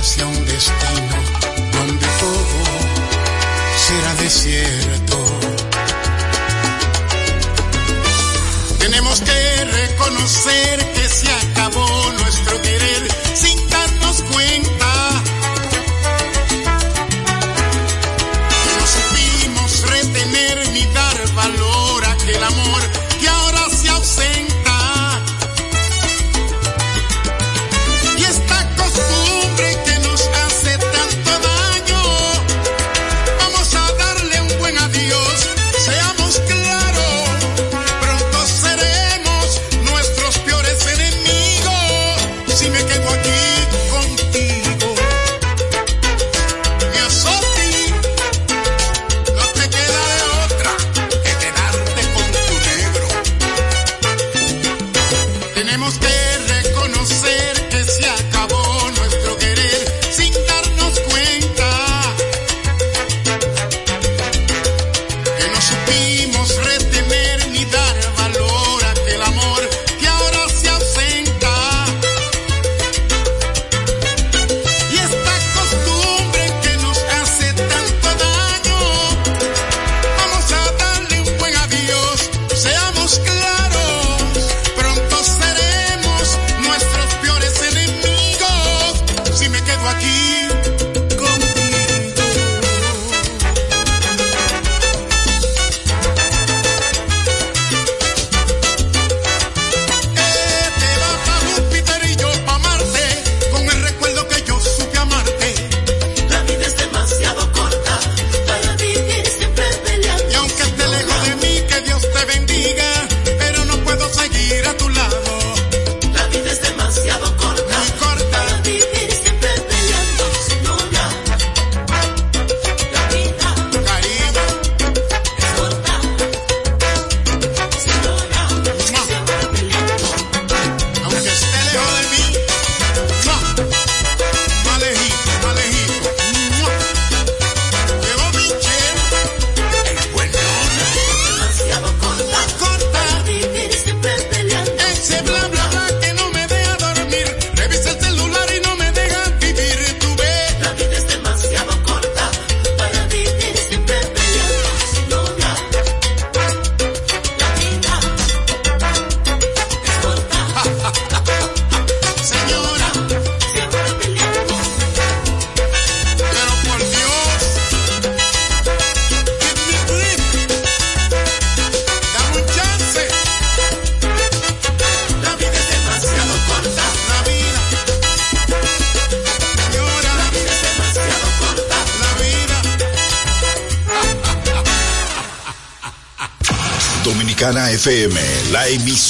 hacia un destino donde todo será desierto.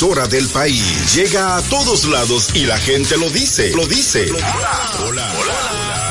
Emisora del país, llega a todos lados y la gente lo dice, lo dice. Hola,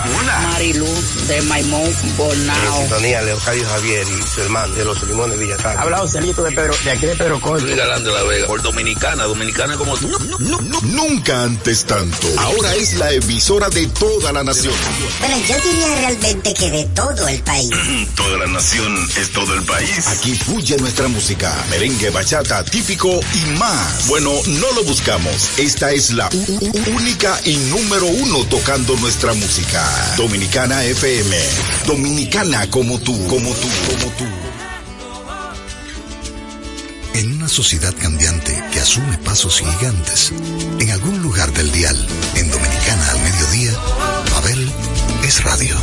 hola, Marilu de Maimón Bonao. Sintonía Leocadio Javier y su hermano de los Limones Villatán. Habla Joselito de Pedro, de aquí de Pedro Corto. Galán de la Vega, por Dominicana, Dominicana como tú. No, no, nunca antes tanto. Ahora es la emisora de toda la nación. Bueno, yo diría realmente que de todo el país. Toda la nación es todo el país. Aquí fluye nuestra música, merengue, bachata, típico y más. Bueno, no lo buscamos. Esta es la única y número uno tocando nuestra música. Dominicana FM. Dominicana como tú, como tú, como tú. En una sociedad cambiante que asume pasos gigantes, en algún lugar del dial, en Dominicana al mediodía, Abel es radio.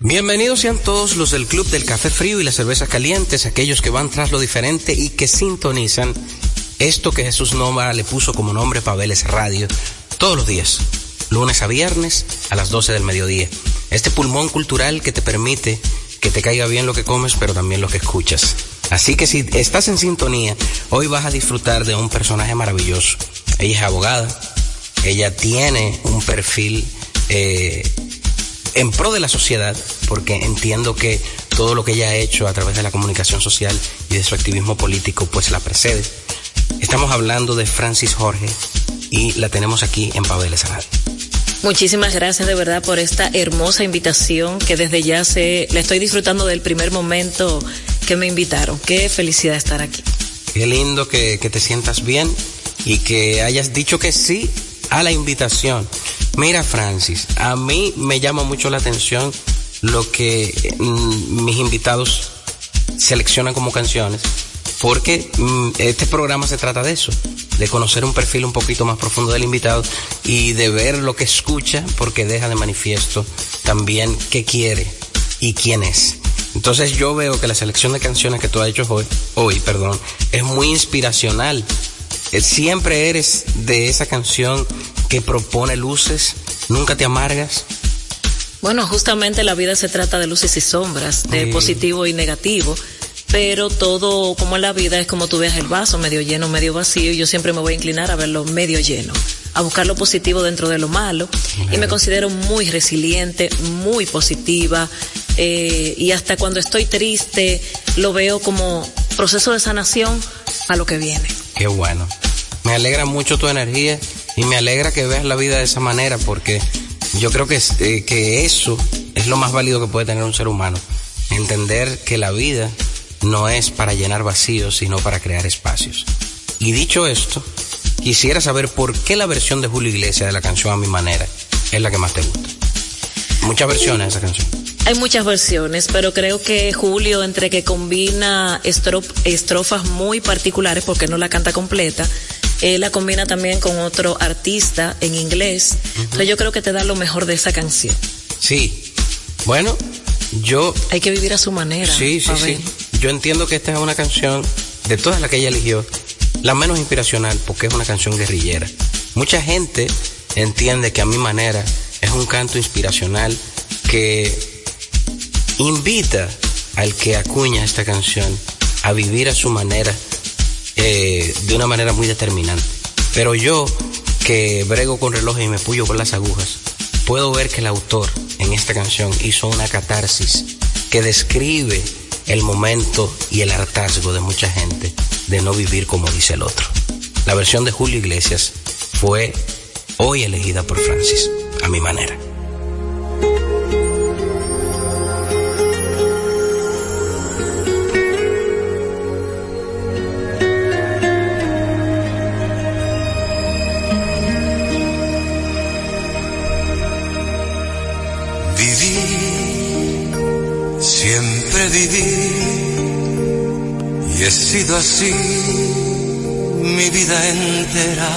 Bienvenidos sean todos los del Club del Café Frío y las Cervezas Calientes, aquellos que van tras lo diferente y que sintonizan esto que Jesús Nova le puso como nombre Pabeles Radio todos los días, lunes a viernes a las 12 del mediodía. Este pulmón cultural que te permite que te caiga bien lo que comes, pero también lo que escuchas. Así que si estás en sintonía, hoy vas a disfrutar de un personaje maravilloso. Ella es abogada, ella tiene un perfil eh, en pro de la sociedad, porque entiendo que todo lo que ella ha hecho a través de la comunicación social y de su activismo político, pues la precede. Estamos hablando de Francis Jorge y la tenemos aquí en Pabeles Radio. Muchísimas gracias de verdad por esta hermosa invitación que desde ya sé, la estoy disfrutando del primer momento que me invitaron. Qué felicidad estar aquí. Qué lindo que, que te sientas bien y que hayas dicho que sí a la invitación. Mira, Francis, a mí me llama mucho la atención lo que mm, mis invitados seleccionan como canciones, porque mm, este programa se trata de eso, de conocer un perfil un poquito más profundo del invitado y de ver lo que escucha, porque deja de manifiesto también qué quiere y quién es. Entonces yo veo que la selección de canciones que tú has hecho hoy, hoy perdón, es muy inspiracional. Eh, Siempre eres de esa canción que propone luces, nunca te amargas. Bueno, justamente la vida se trata de luces y sombras, de Sí. positivo y negativo, pero todo como en la vida es como tú veas el vaso, medio lleno, medio vacío, y yo siempre me voy a inclinar a verlo medio lleno, a buscar lo positivo dentro de lo malo, y me considero muy resiliente, muy positiva, eh, y hasta cuando estoy triste lo veo como proceso de sanación a lo que viene. Qué bueno. Me alegra mucho tu energía y me alegra que veas la vida de esa manera porque yo creo que, eh, que eso es lo más válido que puede tener un ser humano. Entender que la vida no es para llenar vacíos, sino para crear espacios. Y dicho esto, quisiera saber por qué la versión de Julio Iglesias de la canción A mi manera es la que más te gusta. Muchas versiones de esa canción. Hay muchas versiones, pero creo que Julio, entre que combina estro- estrofas muy particulares, porque no la canta completa, él la combina también con otro artista en inglés. Entonces yo creo que te da lo mejor de esa canción. Sí. Bueno, yo Hay que vivir a su manera. Sí, sí, sí. Yo entiendo que esta es una canción, de todas las que ella eligió, la menos inspiracional porque es una canción guerrillera. Mucha gente entiende que a mi manera es un canto inspiracional que invita al que acuña esta canción a vivir a su manera, eh, de una manera muy determinante. Pero yo, que brego con relojes y me puyo con las agujas, puedo ver que el autor en esta canción hizo una catarsis que describe el momento y el hartazgo de mucha gente de no vivir como dice el otro. La versión de Julio Iglesias fue hoy elegida por Francis, a mi manera. Viví, y he sido así mi vida entera.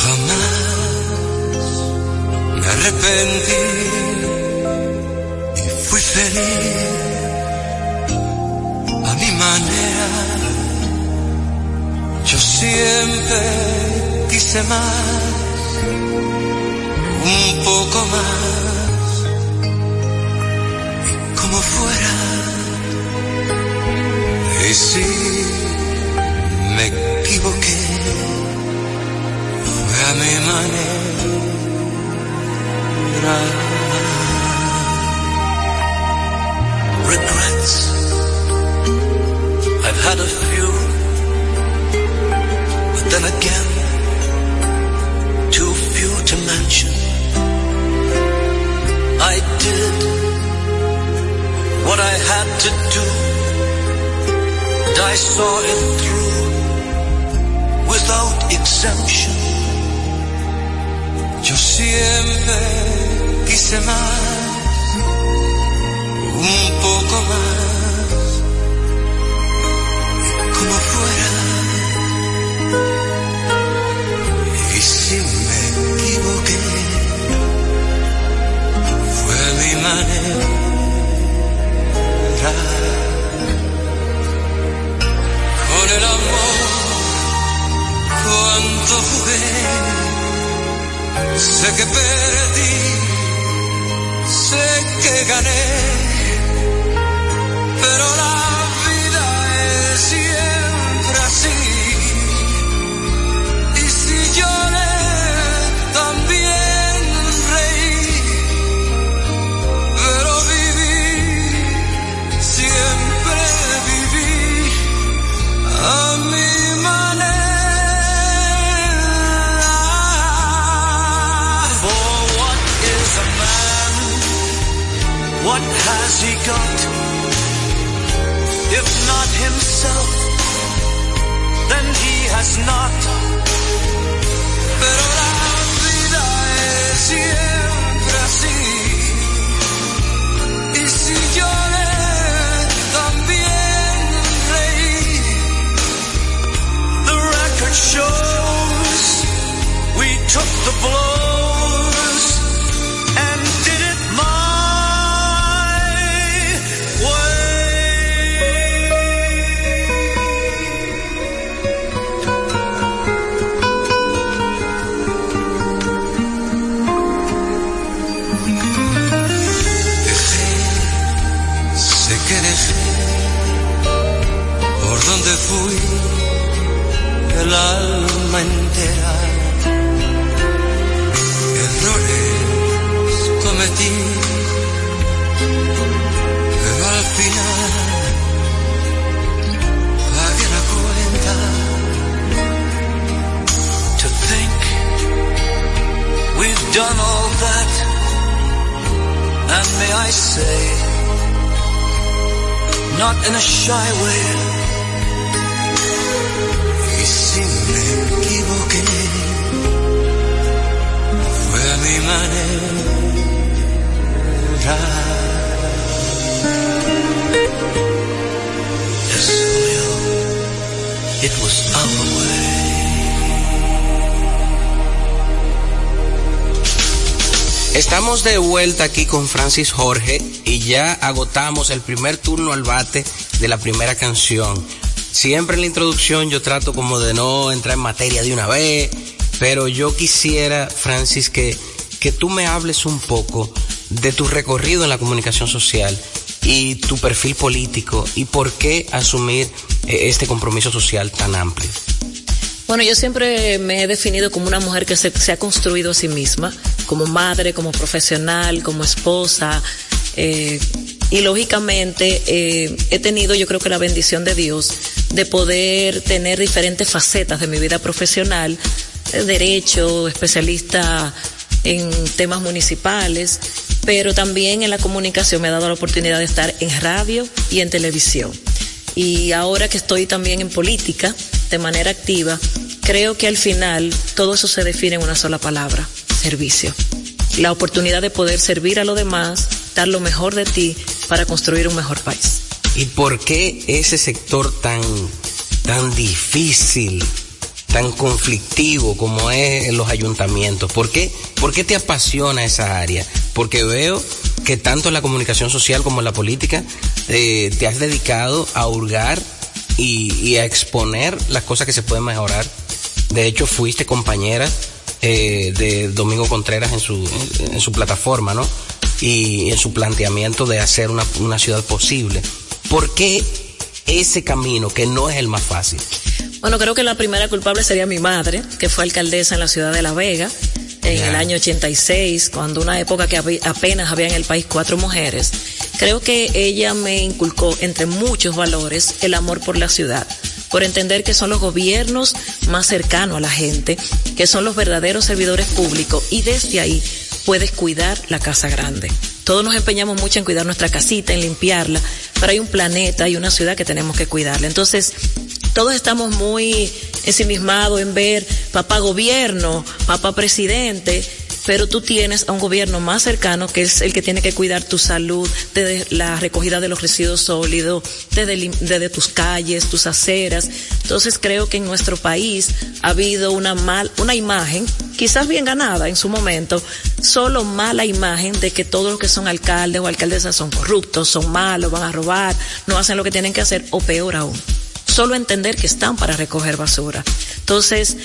Jamás me arrepentí y fui feliz a mi manera. Yo siempre quise más un poco más de vuelta aquí con Francis Jorge y ya agotamos el primer turno al bate de la primera canción. Siempre en la introducción yo trato como de no entrar en materia de una vez, pero yo quisiera, Francis, que, que tú me hables un poco de tu recorrido en la comunicación social y tu perfil político y por qué asumir eh, este compromiso social tan amplio. Bueno, yo siempre me he definido como una mujer que se, se ha construido a sí misma, como madre, como profesional, como esposa, eh, y lógicamente eh, he tenido yo creo que la bendición de Dios de poder tener diferentes facetas de mi vida profesional, eh, derecho, especialista en temas municipales, pero también en la comunicación me ha dado la oportunidad de estar en radio y en televisión. Y ahora que estoy también en política de manera activa, creo que al final todo eso se define en una sola palabra, servicio. La oportunidad de poder servir a los demás, dar lo mejor de ti para construir un mejor país. ¿Y por qué ese sector tan, tan difícil, tan conflictivo como es en los ayuntamientos? ¿Por qué, ¿Por qué te apasiona esa área? Porque veo que tanto en la comunicación social como en la política eh, te has dedicado a hurgar y, y, a exponer las cosas que se pueden mejorar. De hecho, fuiste compañera eh, de Domingo Contreras en su, en, su plataforma, ¿no? Y en su planteamiento de hacer una, una ciudad posible. ¿Por qué ese camino que no es el más fácil? Bueno, creo que la primera culpable sería mi madre, que fue alcaldesa en la ciudad de La Vega en yeah. el año 86, cuando una época que apenas había en el país cuatro mujeres. Creo que ella me inculcó, entre muchos valores, el amor por la ciudad, por entender que son los gobiernos más cercanos a la gente, que son los verdaderos servidores públicos y desde ahí puedes cuidar la casa grande. Todos nos empeñamos mucho en cuidar nuestra casita, en limpiarla, pero hay un planeta y una ciudad que tenemos que cuidarla. Entonces, todos estamos muy ensimismados en ver papá gobierno, papá presidente, pero tú tienes a un gobierno más cercano que es el que tiene que cuidar tu salud, desde la recogida de los residuos sólidos, desde, desde tus calles, tus aceras. Entonces creo que en nuestro país ha habido una mal, una imagen, quizás bien ganada en su momento, solo mala imagen de que todos los que son alcaldes o alcaldesas son corruptos, son malos, van a robar, no hacen lo que tienen que hacer, o peor aún solo entender que están para recoger basura. Entonces,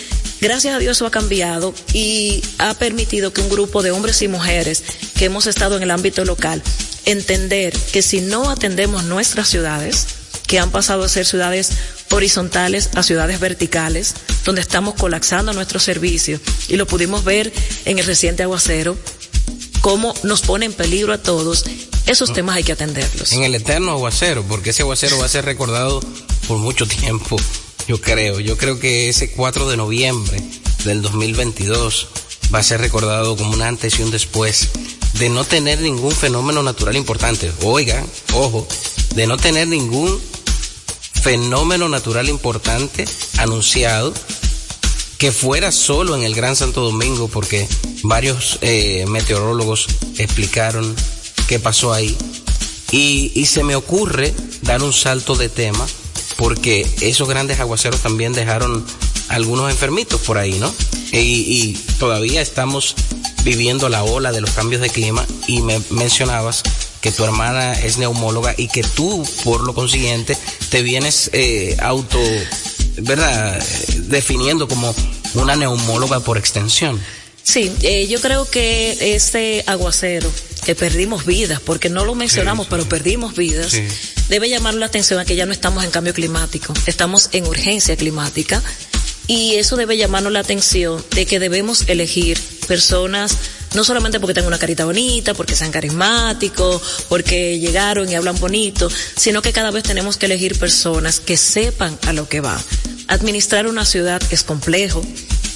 gracias a Dios eso ha cambiado y ha permitido que un grupo de hombres y mujeres que hemos estado en el ámbito local entender que si no atendemos nuestras ciudades, que han pasado a ser ciudades horizontales a ciudades verticales, donde estamos colapsando nuestros servicios y lo pudimos ver en el reciente aguacero, cómo nos pone en peligro a todos esos temas hay que atenderlos. En el eterno aguacero, porque ese aguacero va a ser recordado por mucho tiempo, yo creo. Yo creo que ese 4 de noviembre del 2022 va a ser recordado como un antes y un después de no tener ningún fenómeno natural importante. Oigan, ojo, de no tener ningún fenómeno natural importante anunciado que fuera solo en el Gran Santo Domingo, porque varios eh, meteorólogos explicaron qué pasó ahí. Y, y se me ocurre dar un salto de tema, porque esos grandes aguaceros también dejaron algunos enfermitos por ahí, ¿no? Y, y todavía estamos viviendo la ola de los cambios de clima y me mencionabas que tu hermana es neumóloga y que tú, por lo consiguiente, te vienes eh, auto, ¿verdad? Definiendo como una neumóloga por extensión. Sí, eh, yo creo que este aguacero, que perdimos vidas, porque no lo mencionamos, pero perdimos vidas, Sí. debe llamar la atención a que ya no estamos en cambio climático, estamos en urgencia climática. Y eso debe llamarnos la atención de que debemos elegir personas, no solamente porque tengan una carita bonita, porque sean carismáticos, porque llegaron y hablan bonito, sino que cada vez tenemos que elegir personas que sepan a lo que va. Administrar una ciudad es complejo,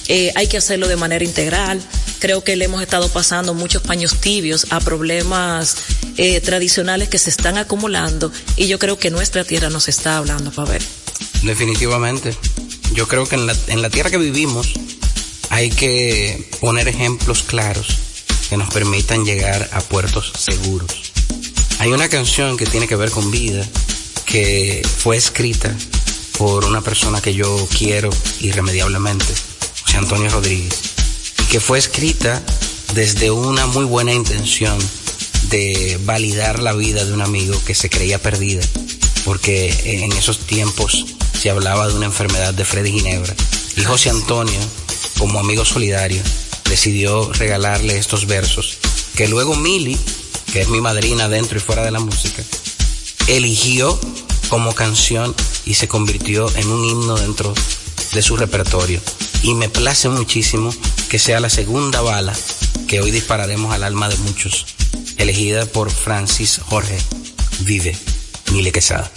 eh, hay que hacerlo de manera integral. Creo que le hemos estado pasando muchos paños tibios a problemas eh, tradicionales que se están acumulando y yo creo que nuestra tierra nos está hablando, Pavel. Definitivamente. Yo creo que en la, en la tierra que vivimos hay que poner ejemplos claros que nos permitan llegar a puertos seguros. Hay una canción que tiene que ver con vida que fue escrita por una persona que yo quiero irremediablemente, José Antonio Rodríguez, y que fue escrita desde una muy buena intención de validar la vida de un amigo que se creía perdida, porque en esos tiempos se hablaba de una enfermedad de Freddy Ginebra. Y José Antonio, como amigo solidario, decidió regalarle estos versos, que luego Mili, que es mi madrina dentro y fuera de la música, eligió como canción y se convirtió en un himno dentro de su repertorio. Y me place muchísimo que sea la segunda bala que hoy dispararemos al alma de muchos, elegida por Francis Jorge Vive, Mile Quesada.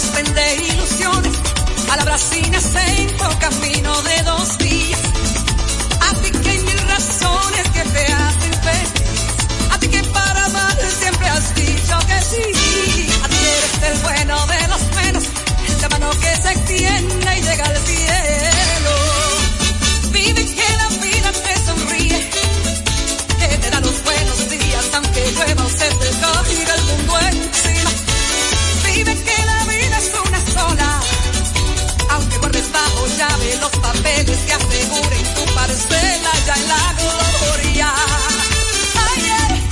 Sostén de ilusiones, palabras sin acento, camino de dos días. A ti que hay mil razones que te hacen feliz. A ti que para amar siempre has dicho que sí. A ti eres el bueno de los buenos, la mano que se extiende y llega al cielo. Los papeles que aseguren tu parcela ya en la gloria. Ay, ay.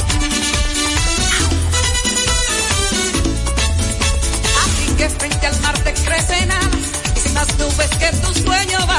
Así que frente al mar te crecen alas y sin más nubes que tu sueño va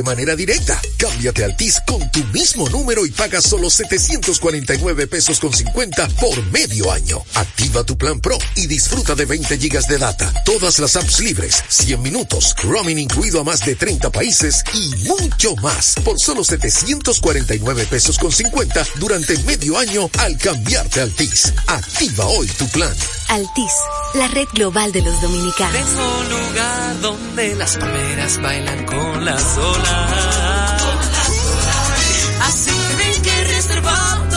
de manera directa. Cámbiate a Altis con tu mismo número y paga solo 749 pesos con 50 por medio año. Activa tu plan Pro y disfruta de 20 gigas de data. Todas las apps libres, 100 minutos, roaming incluido a más de 30 países y mucho más por solo 749 pesos con 50 durante medio año al cambiarte a Altis. Activa hoy tu plan. Altis, la red global de los dominicanos. Tengo un lugar donde las palmeras bailan con las olas. Así que ven que reservado,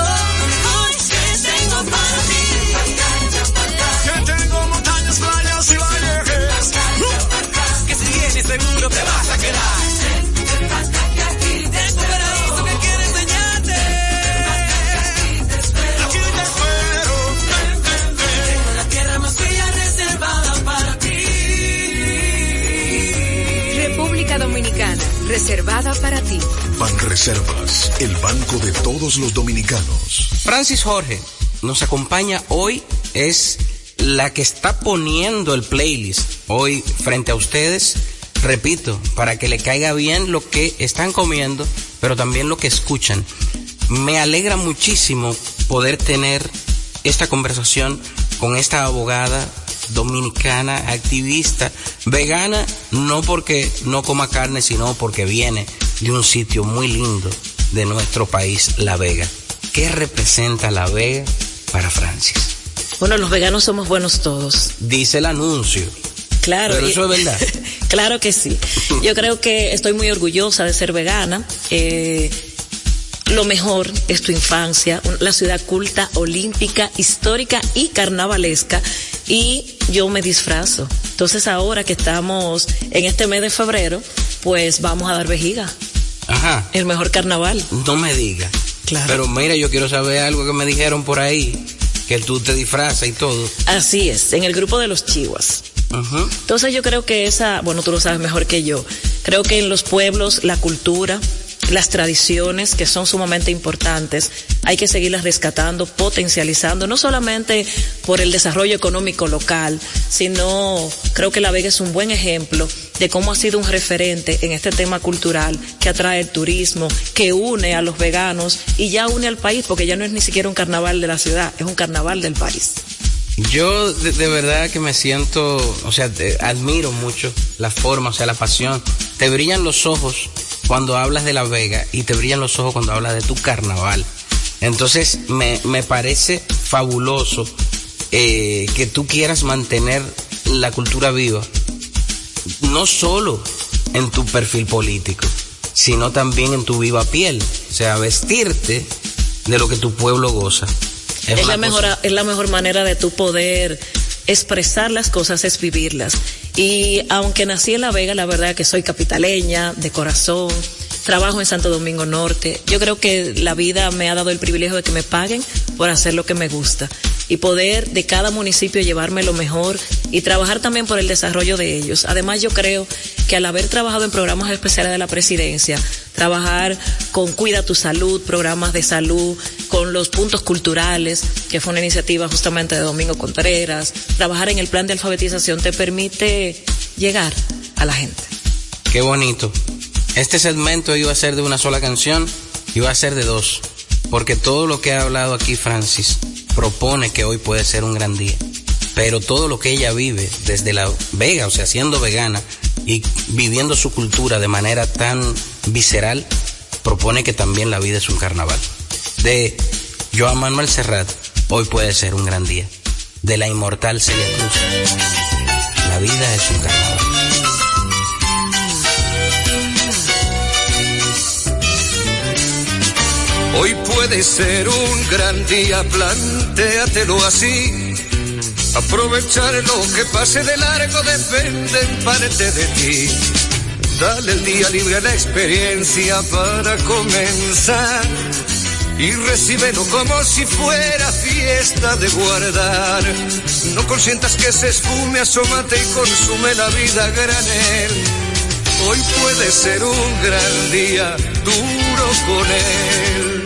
El banco de todos los dominicanos. Francis Jorge nos acompaña hoy, es la que está poniendo el playlist hoy frente a ustedes. Repito, para que le caiga bien lo que están comiendo, pero también lo que escuchan. Me alegra muchísimo poder tener esta conversación con esta abogada dominicana, activista, vegana, no porque no coma carne, sino porque viene de un sitio muy lindo de nuestro país, La Vega. ¿Qué representa La Vega para Francis? Bueno, los veganos somos buenos todos. Dice el anuncio. Claro. Pero y- eso es verdad. claro que sí. Yo creo que estoy muy orgullosa de ser vegana. Eh, lo mejor es tu infancia, la ciudad culta, olímpica, histórica y carnavalesca. Y yo me disfrazo. Entonces ahora que estamos en este mes de febrero, pues vamos a dar vejiga. Ajá. El mejor carnaval. No me diga. Claro. Pero mira, yo quiero saber algo que me dijeron por ahí, que tú te disfrazas y todo. Así es, en el grupo de los chihuas. Ujú. Entonces yo creo que esa, bueno, tú lo sabes mejor que yo, creo que en los pueblos la cultura, las tradiciones que son sumamente importantes, hay que seguirlas rescatando, potencializando, no solamente por el desarrollo económico local, sino creo que La Vega es un buen ejemplo de cómo ha sido un referente en este tema cultural que atrae el turismo, que une a los veganos y ya une al país, porque ya no es ni siquiera un carnaval de la ciudad, es un carnaval del país. Yo de, verdad que me siento, o sea, admiro mucho la forma, o sea, la pasión. Te brillan los ojos cuando hablas de La Vega y te brillan los ojos cuando hablas de tu carnaval. Entonces me, me parece fabuloso eh, que tú quieras mantener la cultura viva, no solo en tu perfil político, sino también en tu viva piel, o sea, vestirte de lo que tu pueblo goza. Es, una la mejor, es la mejor manera de tu poder expresar las cosas, es vivirlas. Y aunque nací en La Vega, la verdad que soy capitaleña, de corazón, trabajo en Santo Domingo Norte. Yo creo que la vida me ha dado el privilegio de que me paguen por hacer lo que me gusta y poder de cada municipio llevarme lo mejor y trabajar también por el desarrollo de ellos. Además, yo creo que al haber trabajado en programas especiales de la presidencia, trabajar con Cuida tu Salud, programas de salud, con los puntos culturales, que fue una iniciativa justamente de Domingo Contreras, trabajar en el plan de alfabetización te permite llegar a la gente. Qué bonito. Este segmento iba a ser de una sola canción, iba a ser de dos. Porque todo lo que ha hablado aquí Francis propone que hoy puede ser un gran día. Pero todo lo que ella vive desde la Vega, o sea, siendo vegana y viviendo su cultura de manera tan visceral, propone que también la vida es un carnaval. De Joan Manuel Serrat, hoy puede ser un gran día. De la inmortal Celia Cruz, la vida es un carnaval. Hoy puede ser un gran día, plantéatelo así. Aprovechar lo que pase de largo depende en parte de ti. Dale el día libre a la experiencia para comenzar. Y recíbelo como si fuera fiesta de guardar. No consientas que se esfume, asómate y consume la vida granel. Hoy puede ser un gran día, duro con él.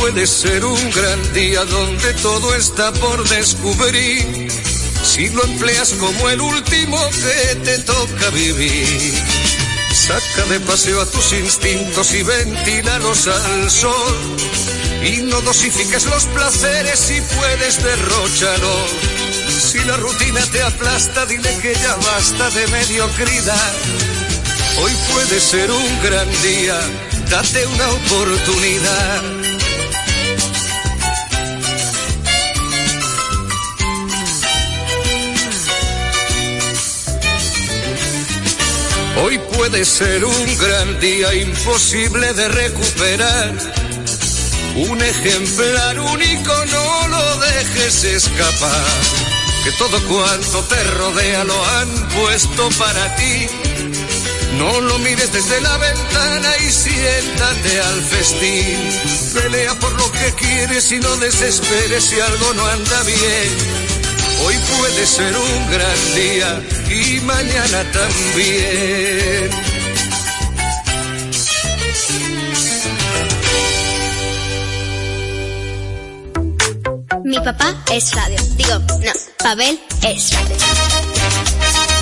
puede ser un gran día donde todo está por descubrir. Si lo empleas como el último que te toca vivir. Saca de paseo a tus instintos y ventílalos al sol. Y no dosifiques los placeres si puedes derrocharlos. Si la rutina te aplasta, dile que ya basta de mediocridad. Hoy puede ser un gran día, date una oportunidad. Hoy puede ser un gran día imposible de recuperar. Un ejemplar único, no lo dejes escapar. Que todo cuanto te rodea lo han puesto para ti. No lo mires desde la ventana y siéntate al festín. Pelea por lo que quieres y no desesperes si algo no anda bien. Hoy puede ser un gran día y mañana también. Mi papá es radio. Digo, no, Pavel es radio.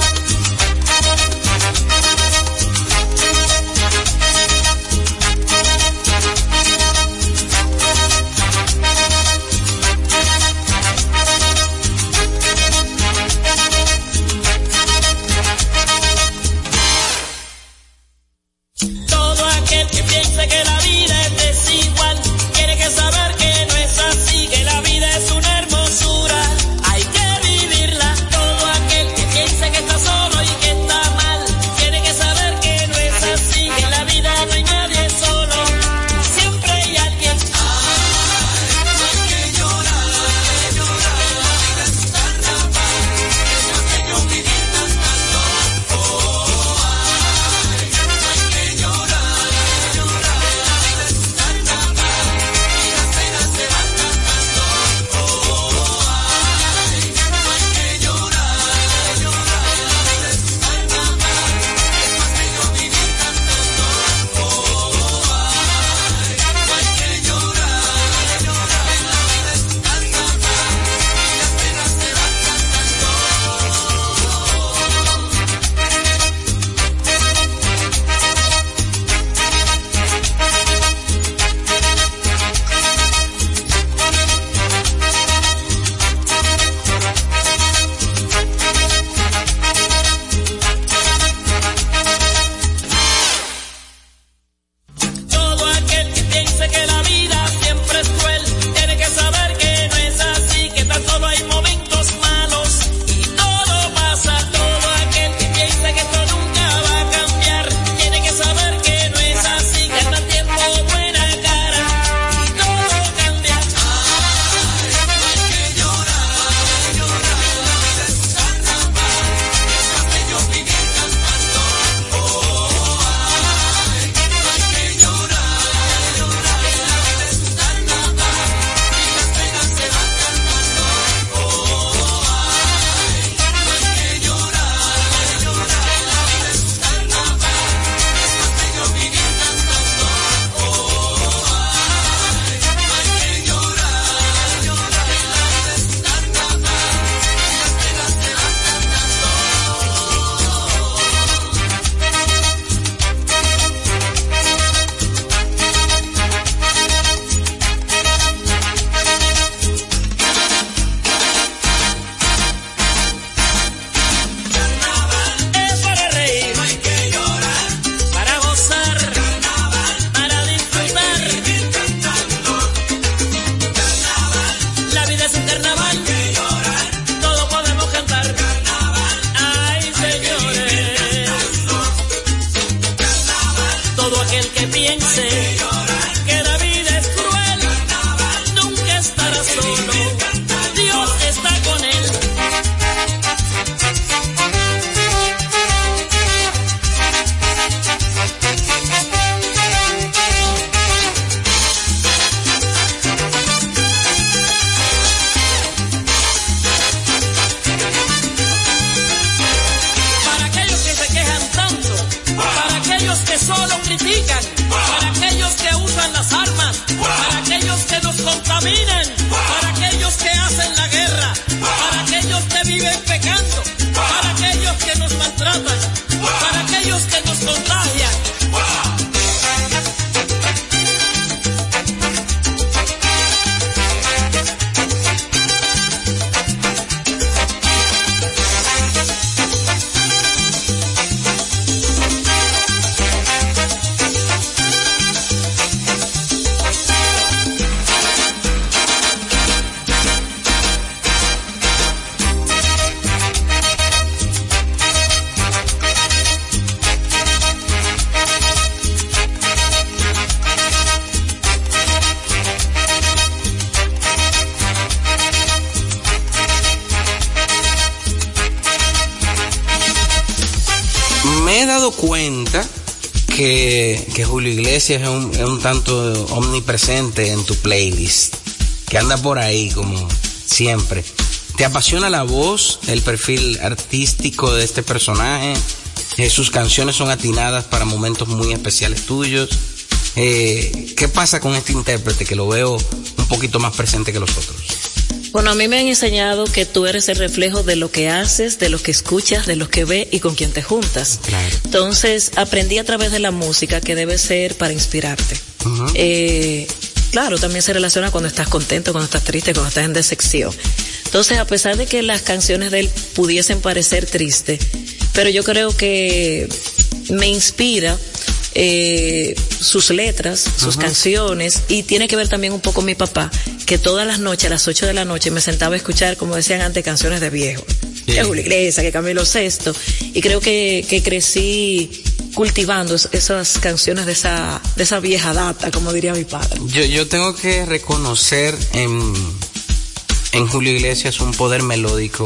He dado cuenta que, que Julio Iglesias es un, es un tanto omnipresente en tu playlist, que anda por ahí como siempre. ¿Te apasiona la voz, el perfil artístico de este personaje? Eh, sus canciones son atinadas para momentos muy especiales tuyos. Eh, ¿Qué pasa con este intérprete que lo veo un poquito más presente que los otros? Bueno, a mí me han enseñado que tú eres el reflejo de lo que haces, de lo que escuchas, de lo que ves y con quien te juntas. Entonces, aprendí a través de la música que debe ser para inspirarte. eh, claro, también se relaciona cuando estás contento, cuando estás triste, cuando estás en decepción. Entonces, a pesar de que las canciones de él pudiesen parecer tristes, pero yo creo que me inspira eh, sus letras, sus canciones, y tiene que ver también un poco mi papá, que todas las noches, a las 8 de la noche, me sentaba a escuchar, como decían antes, canciones de viejo. Que Julio Iglesias, que Camilo Sexto, y creo que, que crecí cultivando es- esas canciones de esa, de esa vieja data, como diría mi padre. Yo, yo tengo que reconocer en, en Julio Iglesias un poder melódico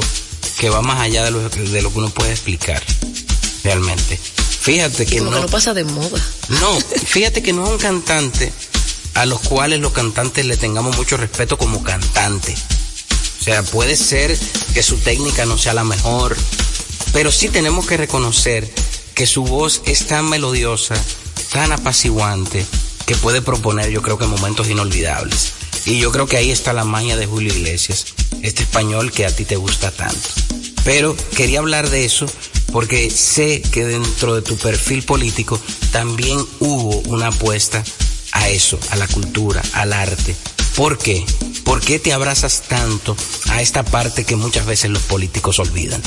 que va más allá de lo, de lo que uno puede explicar, realmente. Fíjate que no, no pasa de moda. no, fíjate que no es un cantante a los cuales los cantantes le tengamos mucho respeto como cantante. O sea, puede ser que su técnica no sea la mejor, pero sí tenemos que reconocer que su voz es tan melodiosa, tan apaciguante, que puede proponer yo creo que momentos inolvidables. Y yo creo que ahí está la magia de Julio Iglesias, este español que a ti te gusta tanto. Pero quería hablar de eso porque sé que dentro de tu perfil político también hubo una apuesta a eso, a la cultura, al arte. ¿Por qué? ¿Por qué te abrazas tanto a esta parte que muchas veces los políticos olvidan?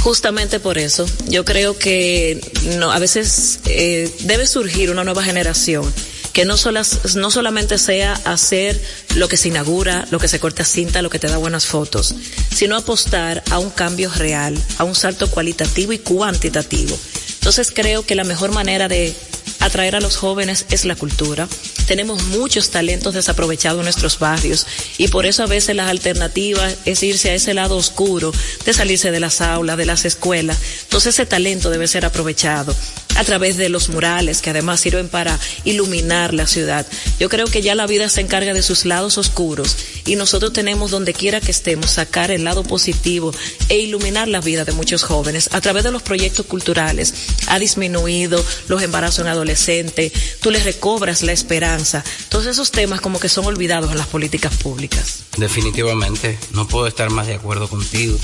Justamente por eso, yo creo que no, a veces eh, debe surgir una nueva generación que no, solas, no solamente sea hacer lo que se inaugura, lo que se corta cinta, lo que te da buenas fotos, sino apostar a un cambio real, a un salto cualitativo y cuantitativo. Entonces creo que la mejor manera de atraer a los jóvenes es la cultura. Tenemos muchos talentos desaprovechados en nuestros barrios y por eso a veces las alternativas es irse a ese lado oscuro de salirse de las aulas, de las escuelas. Entonces ese talento debe ser aprovechado a través de los murales que además sirven para iluminar la ciudad. Yo creo que ya la vida se encarga de sus lados oscuros y nosotros tenemos donde quiera que estemos sacar el lado positivo e iluminar la vida de muchos jóvenes a través de los proyectos culturales. Ha disminuido los embarazos en adolescentes, tú les recobras la esperanza. Todos esos temas como que son olvidados en las políticas públicas. Definitivamente, no puedo estar más de acuerdo contigo.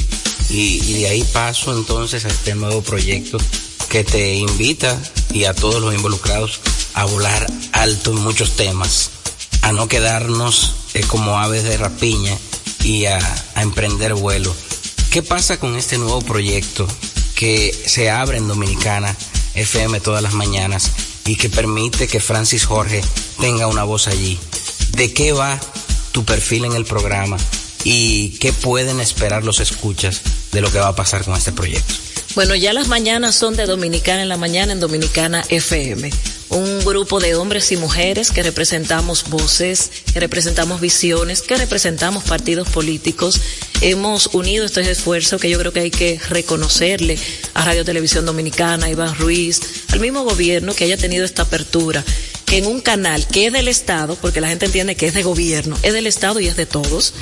Y, y de ahí paso entonces a este nuevo proyecto que te invita y a todos los involucrados a volar alto en muchos temas, a no quedarnos eh, como aves de rapiña y a, a emprender vuelo. ¿Qué pasa con este nuevo proyecto que se abre en Dominicana FM todas las mañanas y que permite que Francis Jorge tenga una voz allí? ¿De qué va tu perfil en el programa y qué pueden esperar los escuchas de lo que va a pasar con este proyecto? Bueno, ya las mañanas son de Dominicana en la mañana en Dominicana FM. Un grupo de hombres y mujeres que representamos voces, que representamos visiones, que representamos partidos políticos. Hemos unido estos esfuerzos que yo creo que hay que reconocerle a Radio Televisión Dominicana, a Iván Ruiz, al mismo gobierno que haya tenido esta apertura que en un canal que es del Estado, porque la gente entiende que es de gobierno, es del Estado y es de todos,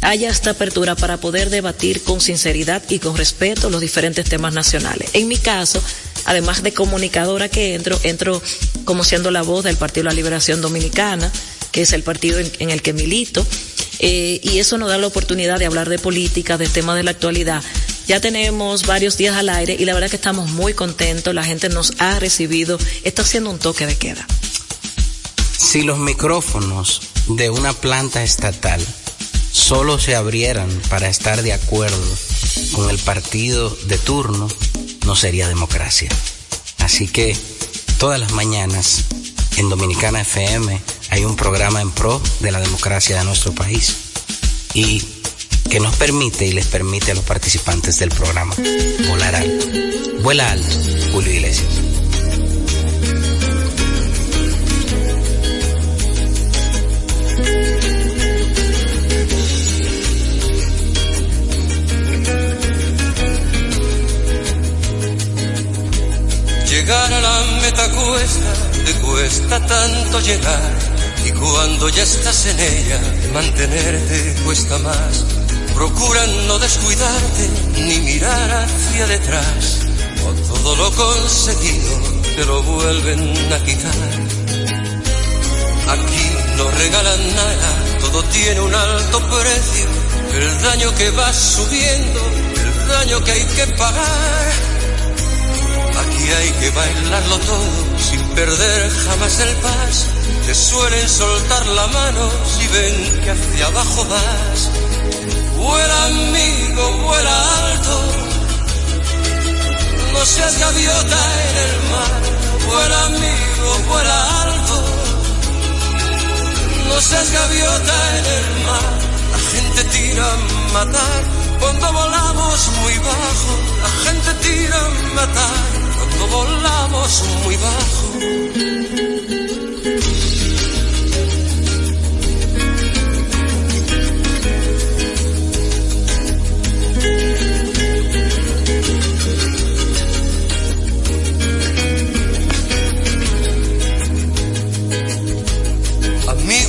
haya esta apertura para poder debatir con sinceridad y con respeto los diferentes temas nacionales. En mi caso, además de comunicadora que entro, entro como siendo la voz del Partido de la Liberación Dominicana, que es el partido en, el que milito, eh, y eso nos da la oportunidad de hablar de política, de temas de la actualidad. Ya tenemos varios días al aire y la verdad que estamos muy contentos, la gente nos ha recibido, está haciendo un toque de queda. Si los micrófonos de una planta estatal solo se abrieran para estar de acuerdo con el partido de turno, no sería democracia. Así que todas las mañanas en Dominicana FM hay un programa en pro de la democracia de nuestro país y que nos permite y les permite a los participantes del programa volar alto. Vuela alto, Julio Iglesias. Llegar a la meta cuesta, te cuesta tanto llegar. Y cuando ya estás en ella, mantenerte cuesta más. Procura no descuidarte ni mirar hacia detrás. O todo lo conseguido te lo vuelven a quitar. Aquí no regalan nada, todo tiene un alto precio. El daño que va subiendo, el daño que hay que pagar. Aquí hay que bailarlo todo sin perder jamás el paso. Te suelen soltar la mano si ven que hacia abajo vas. Vuela amigo, vuela alto. No seas gaviota en el mar. Vuela amigo, vuela alto. No seas gaviota en el mar. La gente tira a matar cuando volamos muy bajo. La gente tira a matar cuando volamos muy bajo.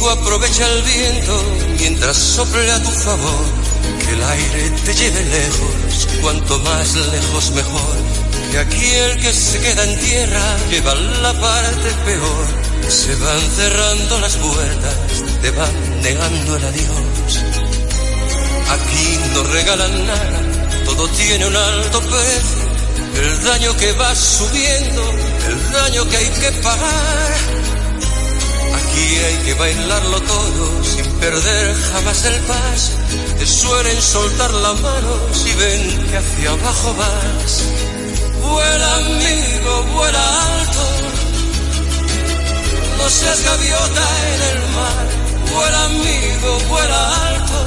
Aprovecha el viento mientras sople a tu favor. Que el aire te lleve lejos, cuanto más lejos mejor. Que aquí el que se queda en tierra lleva la parte peor. Se van cerrando las puertas, te van negando el adiós. Aquí no regalan nada, todo tiene un alto precio. El daño que va subiendo, el daño que hay que pagar. Aquí hay que bailarlo todo sin perder jamás el paso. Te suelen soltar la mano si ven que hacia abajo vas. Vuela amigo, vuela alto. No seas gaviota en el mar. Vuela amigo, vuela alto.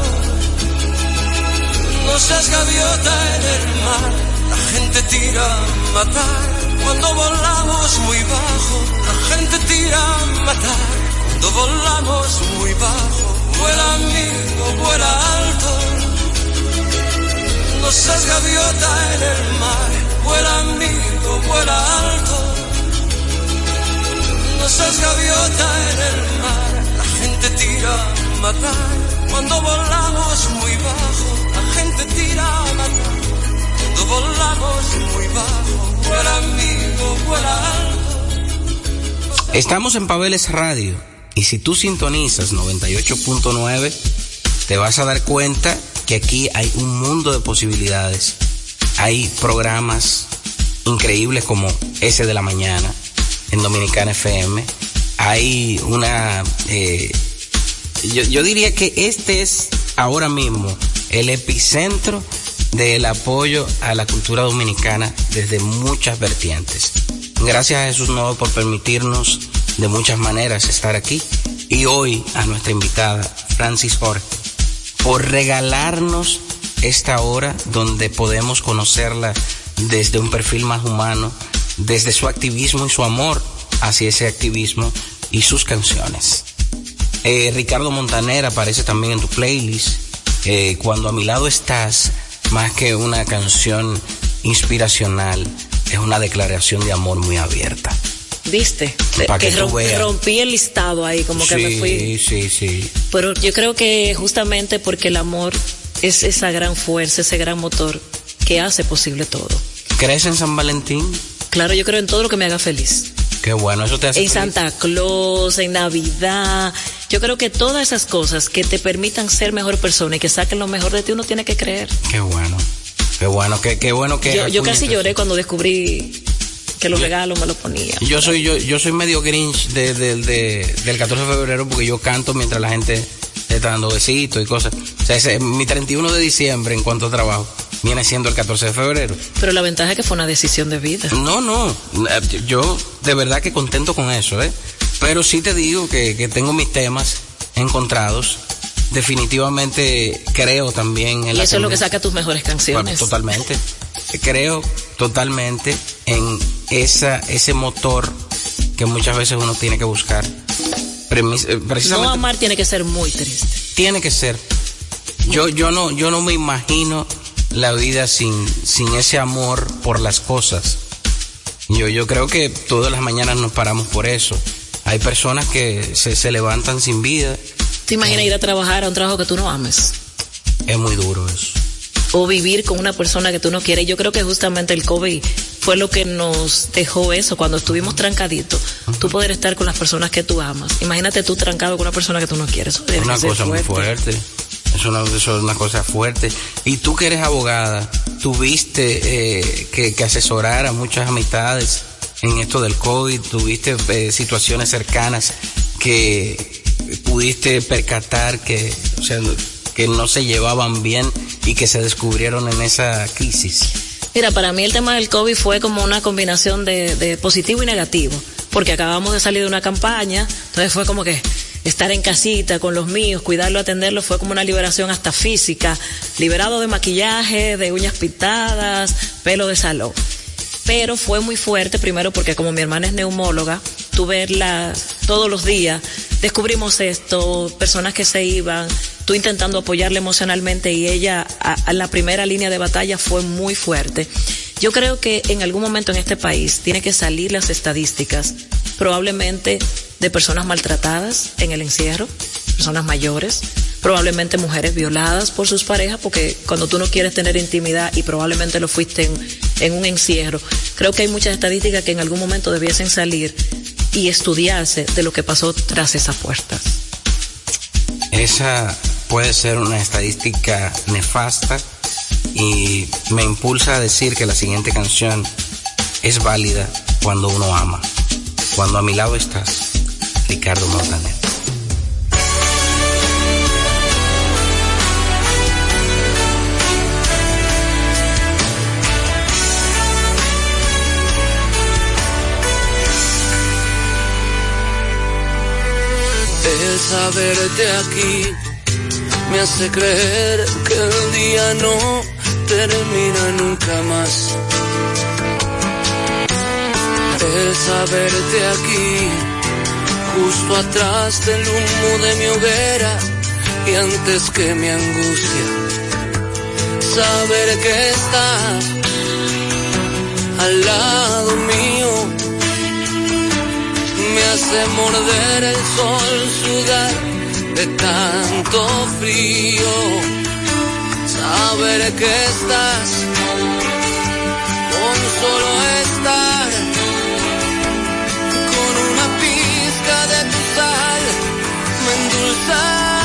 No seas gaviota en el mar. La gente tira a matar cuando volamos muy bajo. La gente tira a matar cuando volamos muy bajo. Vuela amigo, vuela alto. No seas gaviota en el mar. Vuela amigo, vuela alto. No seas gaviota en el mar. La gente tira a matar cuando volamos muy bajo. La gente tira a matar cuando volamos muy bajo. Vuela amigo, vuela alto. Estamos en Pabeles Radio y si tú sintonizas 98.9 te vas a dar cuenta que aquí hay un mundo de posibilidades. Hay programas increíbles como ese de la mañana en Dominicana FM. Hay una... Eh, yo, yo diría que este es ahora mismo el epicentro del apoyo a la cultura dominicana desde muchas vertientes. Gracias a Jesús Nuevo por permitirnos de muchas maneras estar aquí y hoy a nuestra invitada Francis Jorge por regalarnos esta hora donde podemos conocerla desde un perfil más humano, desde su activismo y su amor hacia ese activismo y sus canciones. Eh, Ricardo Montaner aparece también en tu playlist. Eh, cuando a mi lado estás, más que una canción inspiracional, es una declaración de amor muy abierta. ¿Viste? Pa' que que romp- veas. rompí el listado ahí, como que me fui. Sí, sí, sí. Pero yo creo que justamente porque el amor es esa gran fuerza, ese gran motor que hace posible todo. ¿Crees en San Valentín? Claro, yo creo en todo lo que me haga feliz. Qué bueno, eso te hace En feliz? Santa Claus, en Navidad. Yo creo que todas esas cosas que te permitan ser mejor persona y que saquen lo mejor de ti, uno tiene que creer. Qué bueno. Qué bueno, qué, qué bueno que... Yo, casi lloré cuando descubrí que los regalos me los ponía. Yo soy yo, yo soy medio grinch de, de- de- del 14 de febrero porque yo canto mientras la gente está dando besitos y cosas. O sea, ese- mi 31 de diciembre en cuanto a trabajo viene siendo el 14 de febrero. Pero la ventaja es que fue una decisión de vida. No, no, yo de verdad que contento con eso, ¿eh? Pero sí te digo que, que tengo mis temas encontrados. Definitivamente creo también en Y la eso es lo que tendencia- saca tus mejores canciones. Bueno, totalmente. Creo totalmente en esa, ese motor que muchas veces uno tiene que buscar. Eh, No precisamente amar tiene que ser muy triste. tiene que ser. Yo, yo no, yo no me imagino la vida sin, sin ese amor por las cosas. Yo, yo creo que todas las mañanas nos paramos por eso. Hay personas que se, se levantan sin vida. ¿Te imaginas ir a trabajar a un trabajo que tú no ames? Es muy duro eso. O vivir con una persona que tú no quieres. Yo creo que justamente el COVID fue lo que nos dejó eso, cuando estuvimos trancaditos, tú poder estar con las personas que tú amas. Imagínate tú trancado con una persona que tú no quieres. Eso debe una cosa muy fuerte. fuerte. Es una, eso es una cosa fuerte. Y tú que eres abogada, tuviste eh, que, que asesorar a muchas amistades en esto del COVID, tuviste eh, situaciones cercanas que pudiste percatar que, o sea, que no se llevaban bien y que se descubrieron en esa crisis. Mira, para mí el tema del COVID fue como una combinación de, de positivo y negativo, porque acabamos de salir de una campaña, entonces fue como que estar en casita con los míos, cuidarlo, atenderlo, fue como una liberación hasta física, liberado de maquillaje, de uñas pintadas, pelo de salón. Pero fue muy fuerte, primero porque como mi hermana es neumóloga, tú verla todos los días, descubrimos esto, personas que se iban, tú intentando apoyarla emocionalmente y ella a la primera línea de batalla fue muy fuerte. Yo creo que en algún momento en este país tiene que salir las estadísticas, probablemente de personas maltratadas en el encierro, personas mayores, probablemente mujeres violadas por sus parejas, porque cuando tú no quieres tener intimidad y probablemente lo fuiste en, en un encierro, creo que hay muchas estadísticas que en algún momento debiesen salir y estudiarse de lo que pasó tras esas puertas. Esa puede ser una estadística nefasta y me impulsa a decir que la siguiente canción es válida cuando uno ama. Cuando a mi lado estás, Ricardo Montaner. Saberte aquí me hace creer que el día no termina nunca más. El saberte aquí, justo atrás del humo de mi hoguera y antes que mi angustia, saber que estás al lado mío me hace morder el sol, sudar de tanto frío. Saber que estás con solo estar, con una pizca de tu sal, me endulzas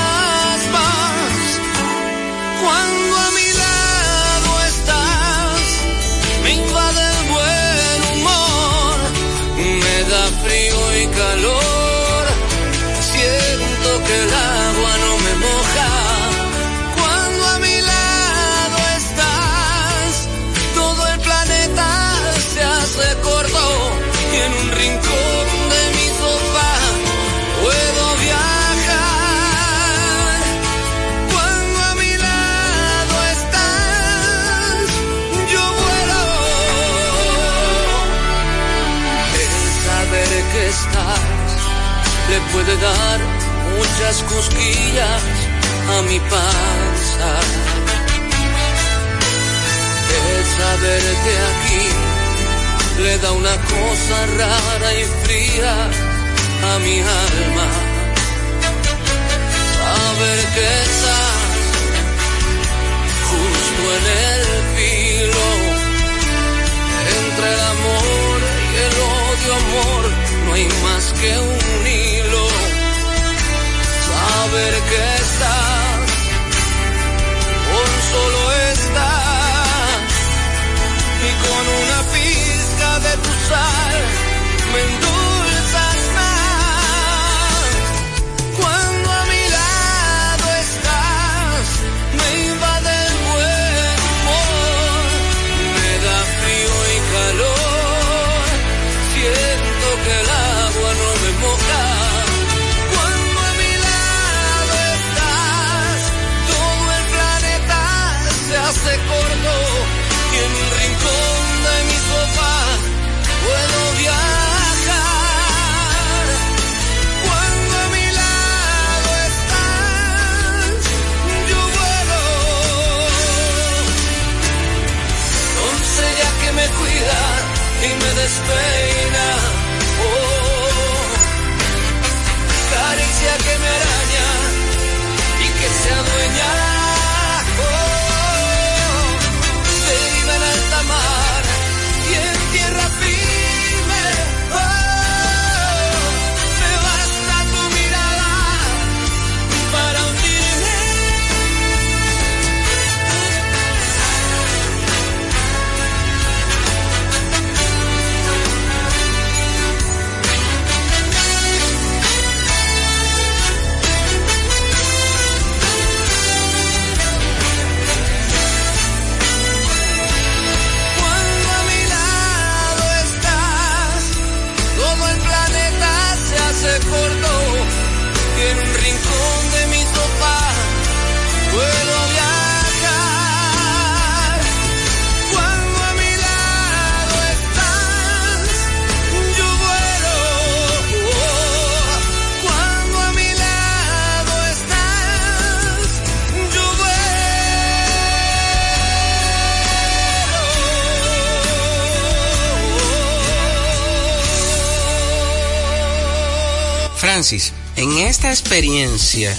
puede dar muchas cosquillas a mi panza. El saber que aquí le da una cosa rara y fría a mi alma. Saber que estás justo en el filo entre el amor y el odio, amor, hay más que un hilo. Saber que estás, con solo estás, y con una pizca de tu sal, En esta experiencia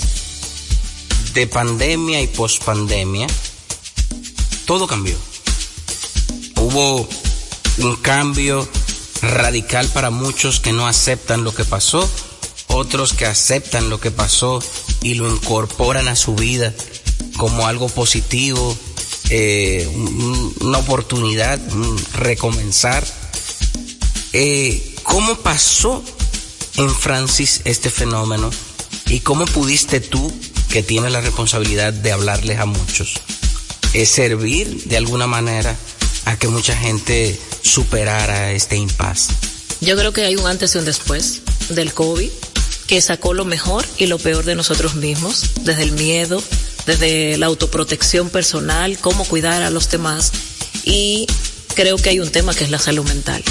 de pandemia y pospandemia, todo cambió. Hubo un cambio radical para muchos que no aceptan lo que pasó, otros que aceptan lo que pasó y lo incorporan a su vida como algo positivo, eh, un- una oportunidad, un recomenzar. Eh, ¿Cómo pasó en Francis este fenómeno y cómo pudiste tú, que tienes la responsabilidad de hablarles a muchos, eh, servir de alguna manera a que mucha gente superara este impasse? Yo creo que hay un antes y un después del COVID que sacó lo mejor y lo peor de nosotros mismos, desde el miedo, desde la autoprotección personal, cómo cuidar a los demás. Y creo que hay un tema que es la salud mental,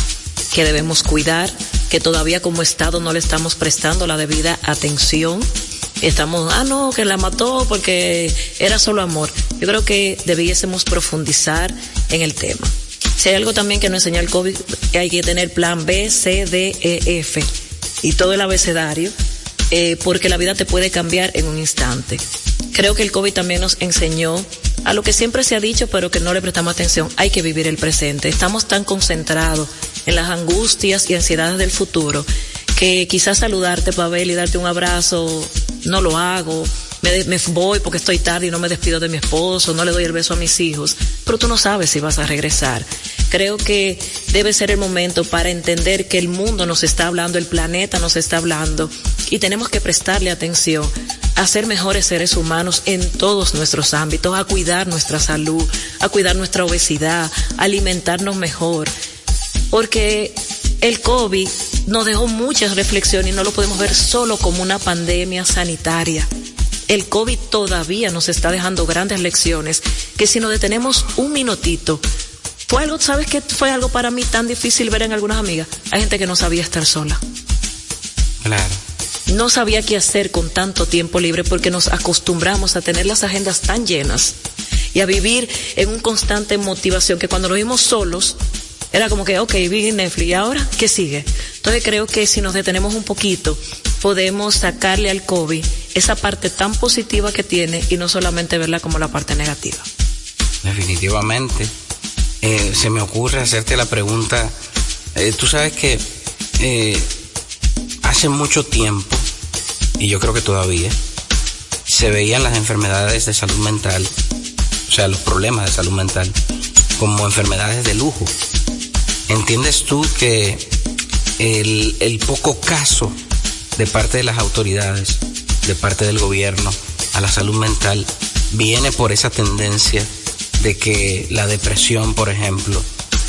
que debemos cuidar, que todavía como Estado no le estamos prestando la debida atención. Estamos, ah, no, que la mató porque era solo amor. Yo creo que debiésemos profundizar en el tema. Si hay algo también que nos enseñó el COVID, que hay que tener plan B, C, D, E, F y todo el abecedario, eh, porque la vida te puede cambiar en un instante. Creo que el COVID también nos enseñó a lo que siempre se ha dicho, pero que no le prestamos atención, hay que vivir el presente. Estamos tan concentrados en las angustias y ansiedades del futuro que quizás saludarte, Pavel, y darte un abrazo, no lo hago, me, voy porque estoy tarde y no me despido de mi esposo, no le doy el beso a mis hijos, pero tú no sabes si vas a regresar. Creo que debe ser el momento para entender que el mundo nos está hablando, el planeta nos está hablando y tenemos que prestarle atención a ser mejores seres humanos en todos nuestros ámbitos, a cuidar nuestra salud, a cuidar nuestra obesidad, a alimentarnos mejor, porque el COVID nos dejó muchas reflexiones y no lo podemos ver solo como una pandemia sanitaria. El COVID todavía nos está dejando grandes lecciones que si nos detenemos un minutito, fue algo, ¿sabes qué? Fue algo para mí tan difícil ver en algunas amigas. Hay gente que no sabía estar sola. Claro. No sabía qué hacer con tanto tiempo libre porque nos acostumbramos a tener las agendas tan llenas y a vivir en un constante motivación que cuando nos vimos solos era como que, ok, vi Netflix y ahora, ¿qué sigue? Entonces creo que si nos detenemos un poquito, podemos sacarle al COVID esa parte tan positiva que tiene y no solamente verla como la parte negativa. Definitivamente. Eh, se me ocurre hacerte la pregunta. eh, tú sabes que eh, hace mucho tiempo, y yo creo que todavía, se veían las enfermedades de salud mental, o sea, los problemas de salud mental, como enfermedades de lujo. ¿Entiendes tú que el, poco caso de parte de las autoridades, de parte del gobierno a la salud mental, viene por esa tendencia de que la depresión, por ejemplo,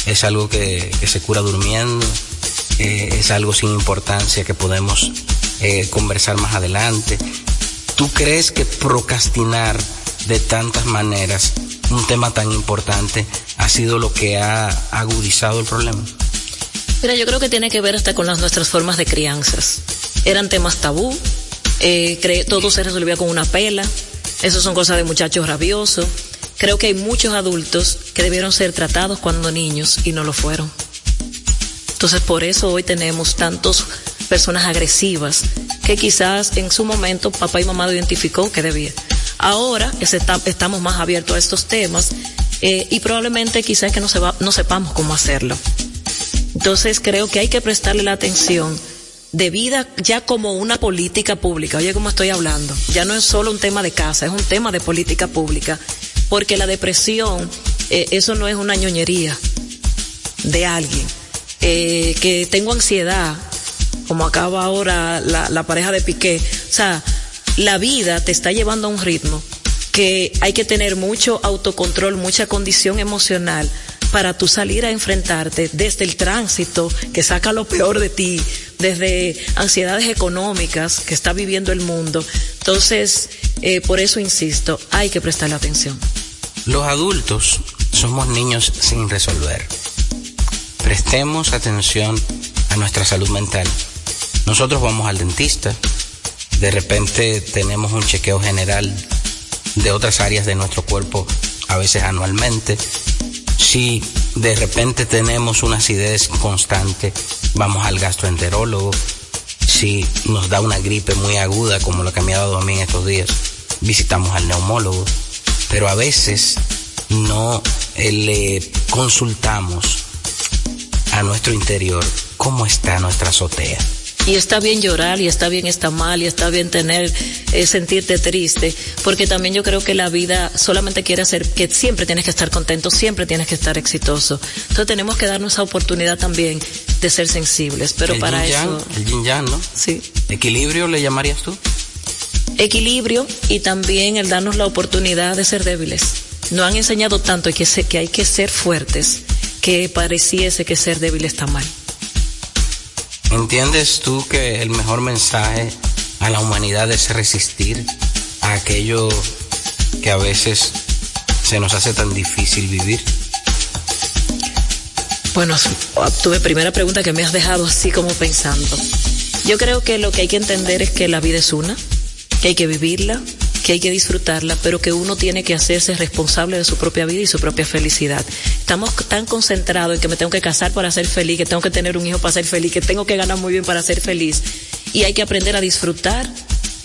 es algo que, que se cura durmiendo, eh, es algo sin importancia que podemos eh, conversar más adelante. ¿Tú crees que procrastinar de tantas maneras un tema tan importante ha sido lo que ha agudizado el problema? Mira, yo creo que tiene que ver hasta con las nuestras formas de crianzas. Eran temas tabú, eh, todo se resolvía con una pela, eso son cosas de muchachos rabiosos. Creo que hay muchos adultos que debieron ser tratados cuando niños y no lo fueron. Entonces por eso hoy tenemos tantas personas agresivas que quizás en su momento papá y mamá lo identificó que debía. Ahora estamos más abiertos a estos temas eh, y probablemente quizás que no, no sepamos cómo hacerlo. Entonces creo que hay que prestarle la atención de vida ya como una política pública. Oye, como estoy hablando, ya no es solo un tema de casa, es un tema de política pública, porque la depresión, eh, eso no es una ñoñería de alguien. Eh, que tengo ansiedad, como acaba ahora la, la pareja de Piqué. O sea, la vida te está llevando a un ritmo que hay que tener mucho autocontrol, mucha condición emocional para tú salir a enfrentarte desde el tránsito que saca lo peor de ti, desde ansiedades económicas que está viviendo el mundo. Entonces, eh, por eso insisto, hay que prestarle atención. Los adultos somos niños sin resolver. Prestemos atención a nuestra salud mental. Nosotros vamos al dentista, de repente tenemos un chequeo general de otras áreas de nuestro cuerpo, a veces anualmente. Si de repente tenemos una acidez constante, vamos al gastroenterólogo. Si nos da una gripe muy aguda, como la que me ha dado a mí en estos días, visitamos al neumólogo. Pero a veces no eh, le consultamos a nuestro interior cómo está nuestra azotea y está bien llorar y está bien estar mal y está bien tener eh, sentirte triste porque también yo creo que la vida solamente quiere hacer que siempre tienes que estar contento siempre tienes que estar exitoso. Entonces tenemos que darnos esa oportunidad también de ser sensibles pero para eso el yin yang no sí. Equilibrio le llamarías tú equilibrio y también el darnos la oportunidad de ser débiles. No han enseñado tanto que, que hay que ser fuertes que pareciese que ser débil está mal ¿Entiendes tú que el mejor mensaje a la humanidad es resistir a aquello que a veces se nos hace tan difícil vivir? Bueno, tuve primera pregunta que me has dejado así como pensando. Yo creo que lo que hay que entender es que la vida es una, que hay que vivirla, que hay que disfrutarla, pero que uno tiene que hacerse responsable de su propia vida y su propia felicidad. Estamos tan concentrados en que me tengo que casar para ser feliz, que tengo que tener un hijo para ser feliz, que tengo que ganar muy bien para ser feliz. Y hay que aprender a disfrutar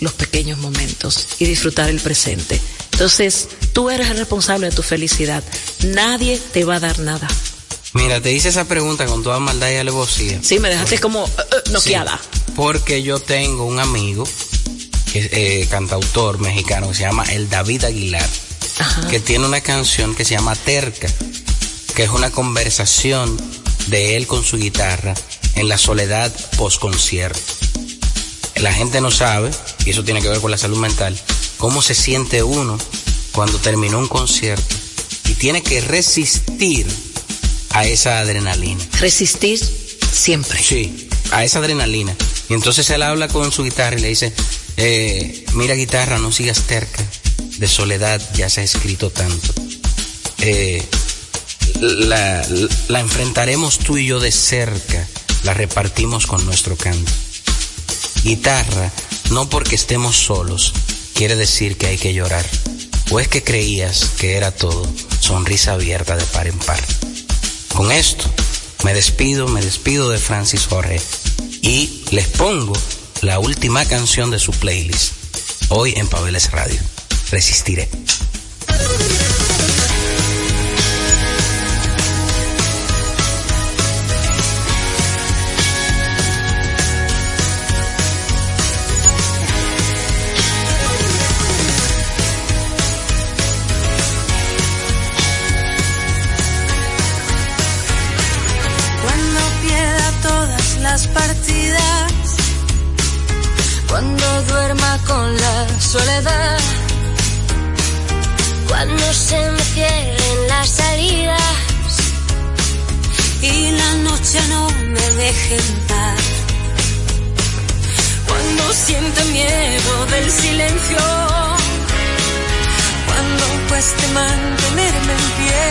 los pequeños momentos y disfrutar el presente. Entonces, tú eres el responsable de tu felicidad. Nadie te va a dar nada. Mira, te hice esa pregunta con toda maldad y alevosía. Sí, me dejaste como uh, uh, noqueada. porque yo tengo un amigo eh, cantautor mexicano que se llama el David Aguilar, que tiene una canción que se llama Terca, que es una conversación de él con su guitarra en la soledad post concierto. La gente no sabe, y eso tiene que ver con la salud mental, cómo se siente uno cuando terminó un concierto y tiene que resistir a esa adrenalina. Resistir siempre. Sí, a esa adrenalina. Y entonces él habla con su guitarra y le dice, eh, mira guitarra, no sigas terca. De soledad ya se ha escrito tanto. Eh, la, la enfrentaremos tú y yo de cerca, la repartimos con nuestro canto. Guitarra, no porque estemos solos, quiere decir que hay que llorar. O es que creías que era todo, sonrisa abierta de par en par. Con esto, me despido, me despido de Francis Jorge y les pongo la última canción de su playlist, hoy en Pabeles Radio. Resistiré. Cuando duerma con la soledad, cuando se me cierren las salidas y la noche no me deje en paz, cuando sienta miedo del silencio, cuando cueste mantenerme en pie,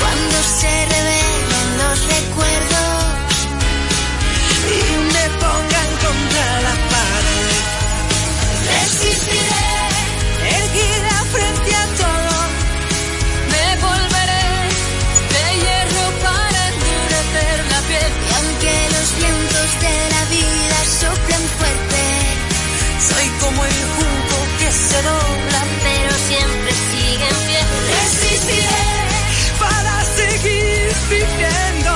cuando se revelen los recuerdos contra la pared. Resistiré, erguida frente a todo. Me volveré de hierro para endurecer la piel. Y aunque los vientos de la vida soplan fuerte, soy como el junco que se dobla, pero siempre sigue en pie. Resistiré para seguir viviendo.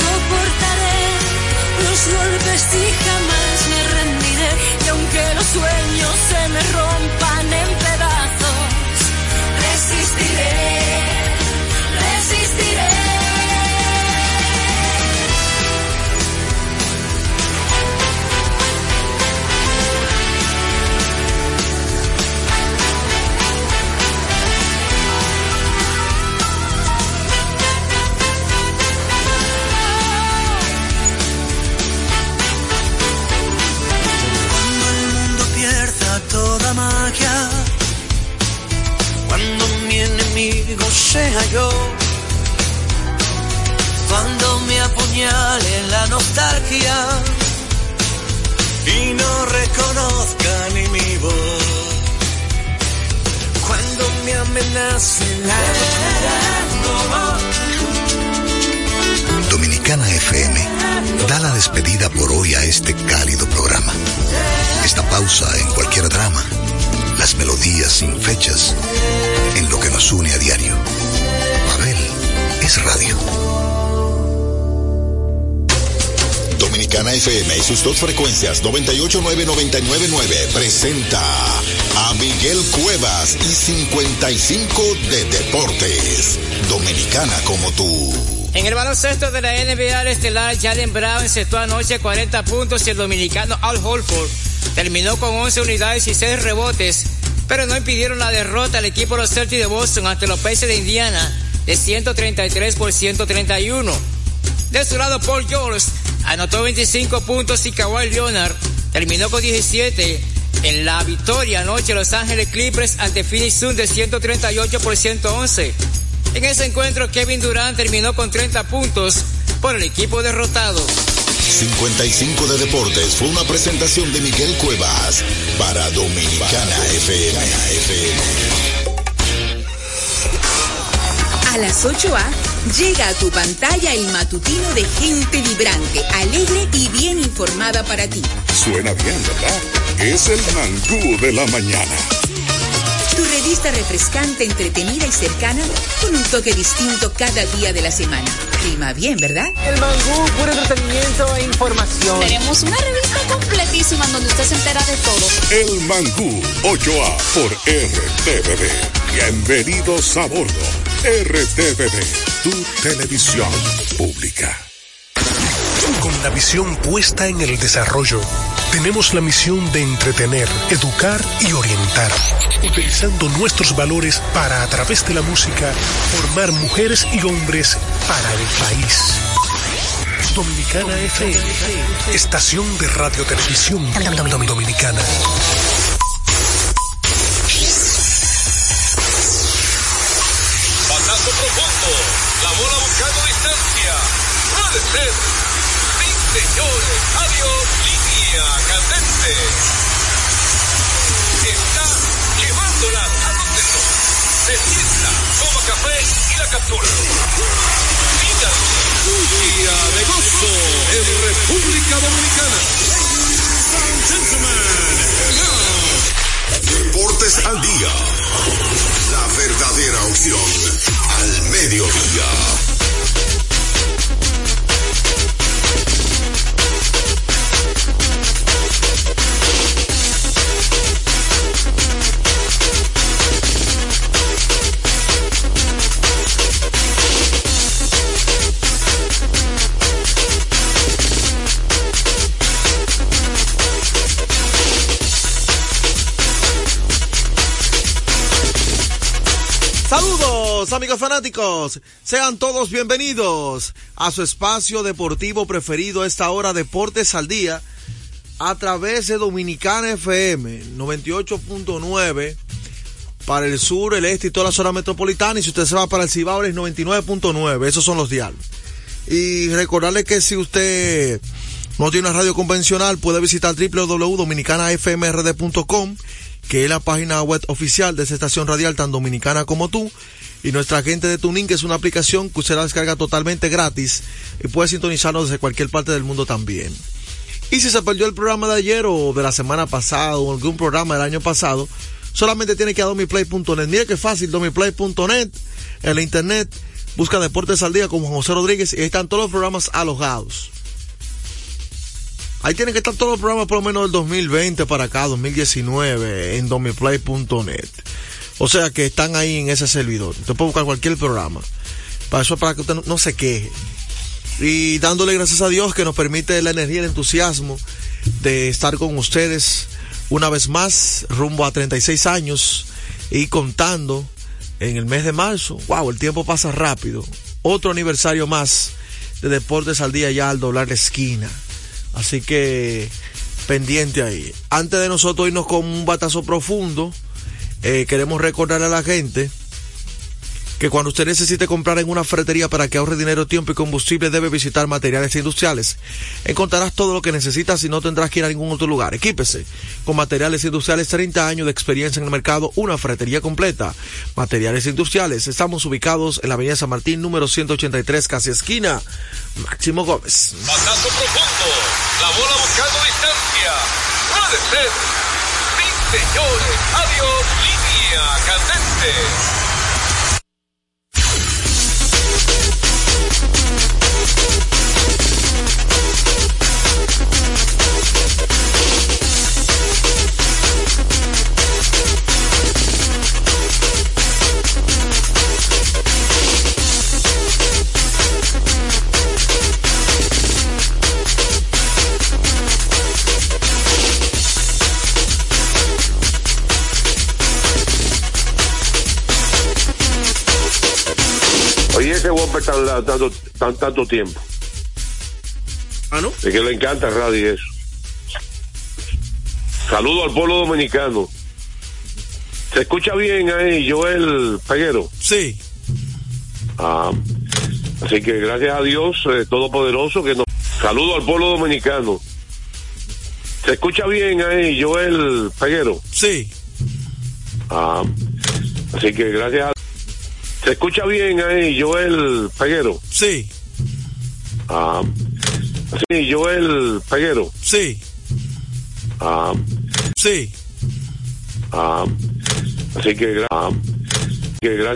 Soportaré los golpes y sea yo. Cuando me apuñale la nostalgia y no reconozca ni mi voz. Cuando me amenace la Dominicana FM da la despedida por hoy a este cálido programa. Esta pausa en cualquier drama, las melodías sin fechas, en lo que nos une a diario. Es radio. Dominicana FM y sus dos frecuencias 989-999 presenta a Miguel Cuevas y 55 de Deportes. Dominicana como tú. En el baloncesto de la NBA, el estelar Jalen Brown encestó anoche 40 puntos y el dominicano Al Holford terminó con 11 unidades y 6 rebotes, pero no impidieron la derrota al equipo de los Celtics de Boston ante los Pacers de Indiana de 133 por 131. De su lado, Paul George anotó 25 puntos y Kawhi Leonard terminó con 17 en la victoria anoche Los Ángeles Clippers ante Phoenix Suns de 138 por 111. En ese encuentro, Kevin Durant terminó con 30 puntos por el equipo derrotado. 55 de Deportes fue una presentación de Miguel Cuevas para Dominicana FM. A las 8A llega a tu pantalla el matutino de gente vibrante, alegre y bien informada para ti. Suena bien, ¿verdad? Es el mangú de la mañana. Tu revista refrescante, entretenida y cercana, con un toque distinto cada día de la semana. Clima bien, ¿verdad? El mangú, puro entretenimiento e información. Tenemos una revista completísima donde usted se entera de todo. El mangú, 8A por RTVD. Bienvenidos a bordo. RTVD, tu televisión pública. Con la visión puesta en el desarrollo, tenemos la misión de entretener, educar y orientar, utilizando nuestros valores para, a través de la música, formar mujeres y hombres para el país. Dominicana FM, estación de radio televisión dominicana. República Dominicana. Deportes al día. La verdadera opción al mediodía. Amigos fanáticos, sean todos bienvenidos a su espacio deportivo preferido esta hora Deportes al Día a través de Dominicana FM 98.9 para el sur, el este y toda la zona metropolitana y si usted se va para el Cibao es 99.9, esos son los diales. Y recordarle que si usted no tiene una radio convencional puede visitar www.dominicanafmrd.com que es la página web oficial de esa estación radial tan dominicana como tú. Y nuestra gente de Tuning, que es una aplicación que usted la descarga totalmente gratis y puede sintonizarnos desde cualquier parte del mundo también. Y si se perdió el programa de ayer o de la semana pasada o algún programa del año pasado, solamente tiene que ir a domiplay.net. Mire qué fácil, domiplay.net, en la internet, busca Deportes al Día como José Rodríguez y ahí están todos los programas alojados. Ahí tienen que estar todos los programas por lo menos del 2020 para acá, 2019, en domiplay.net. O sea que están ahí en ese servidor. Usted puede buscar cualquier programa. Para eso, para que usted no, se queje. Y dándole gracias a Dios que nos permite la energía y el entusiasmo de estar con ustedes una vez más, rumbo a 36 años y contando en el mes de marzo. Wow, el tiempo pasa rápido. Otro aniversario más de Deportes al Día ya al doblar la esquina. Así que pendiente ahí. Antes de nosotros irnos con un batazo profundo, eh, queremos recordar a la gente que cuando usted necesite comprar en una ferretería para que ahorre dinero, tiempo y combustible debe visitar materiales industriales. Encontrarás todo lo que necesitas y no tendrás que ir a ningún otro lugar. Equípese con materiales industriales, 30 años de experiencia en el mercado, una ferretería completa. Materiales industriales, estamos ubicados en la avenida San Martín, número 183, casi esquina. Máximo Gómez. Batazo profundo. La bola buscando distancia. Puede ser. Sí, señores. Adiós. Línea. Tanto, tan, tanto tiempo. ¿Ah, no? Es que le encanta el radio y eso. Saludo al pueblo dominicano. ¿Se escucha bien ahí, Joel Peguero? Sí. Ah, así que gracias a Dios eh, Todopoderoso que nos... Saludo al pueblo dominicano. ¿Se escucha bien ahí, Joel Peguero? Sí. Ah, así que gracias a... ¿Se escucha bien ahí, Joel Peguero? Sí. Ah, sí, Joel Peguero. Sí. Ah, sí. ah, así que, gra- ah, que gracias.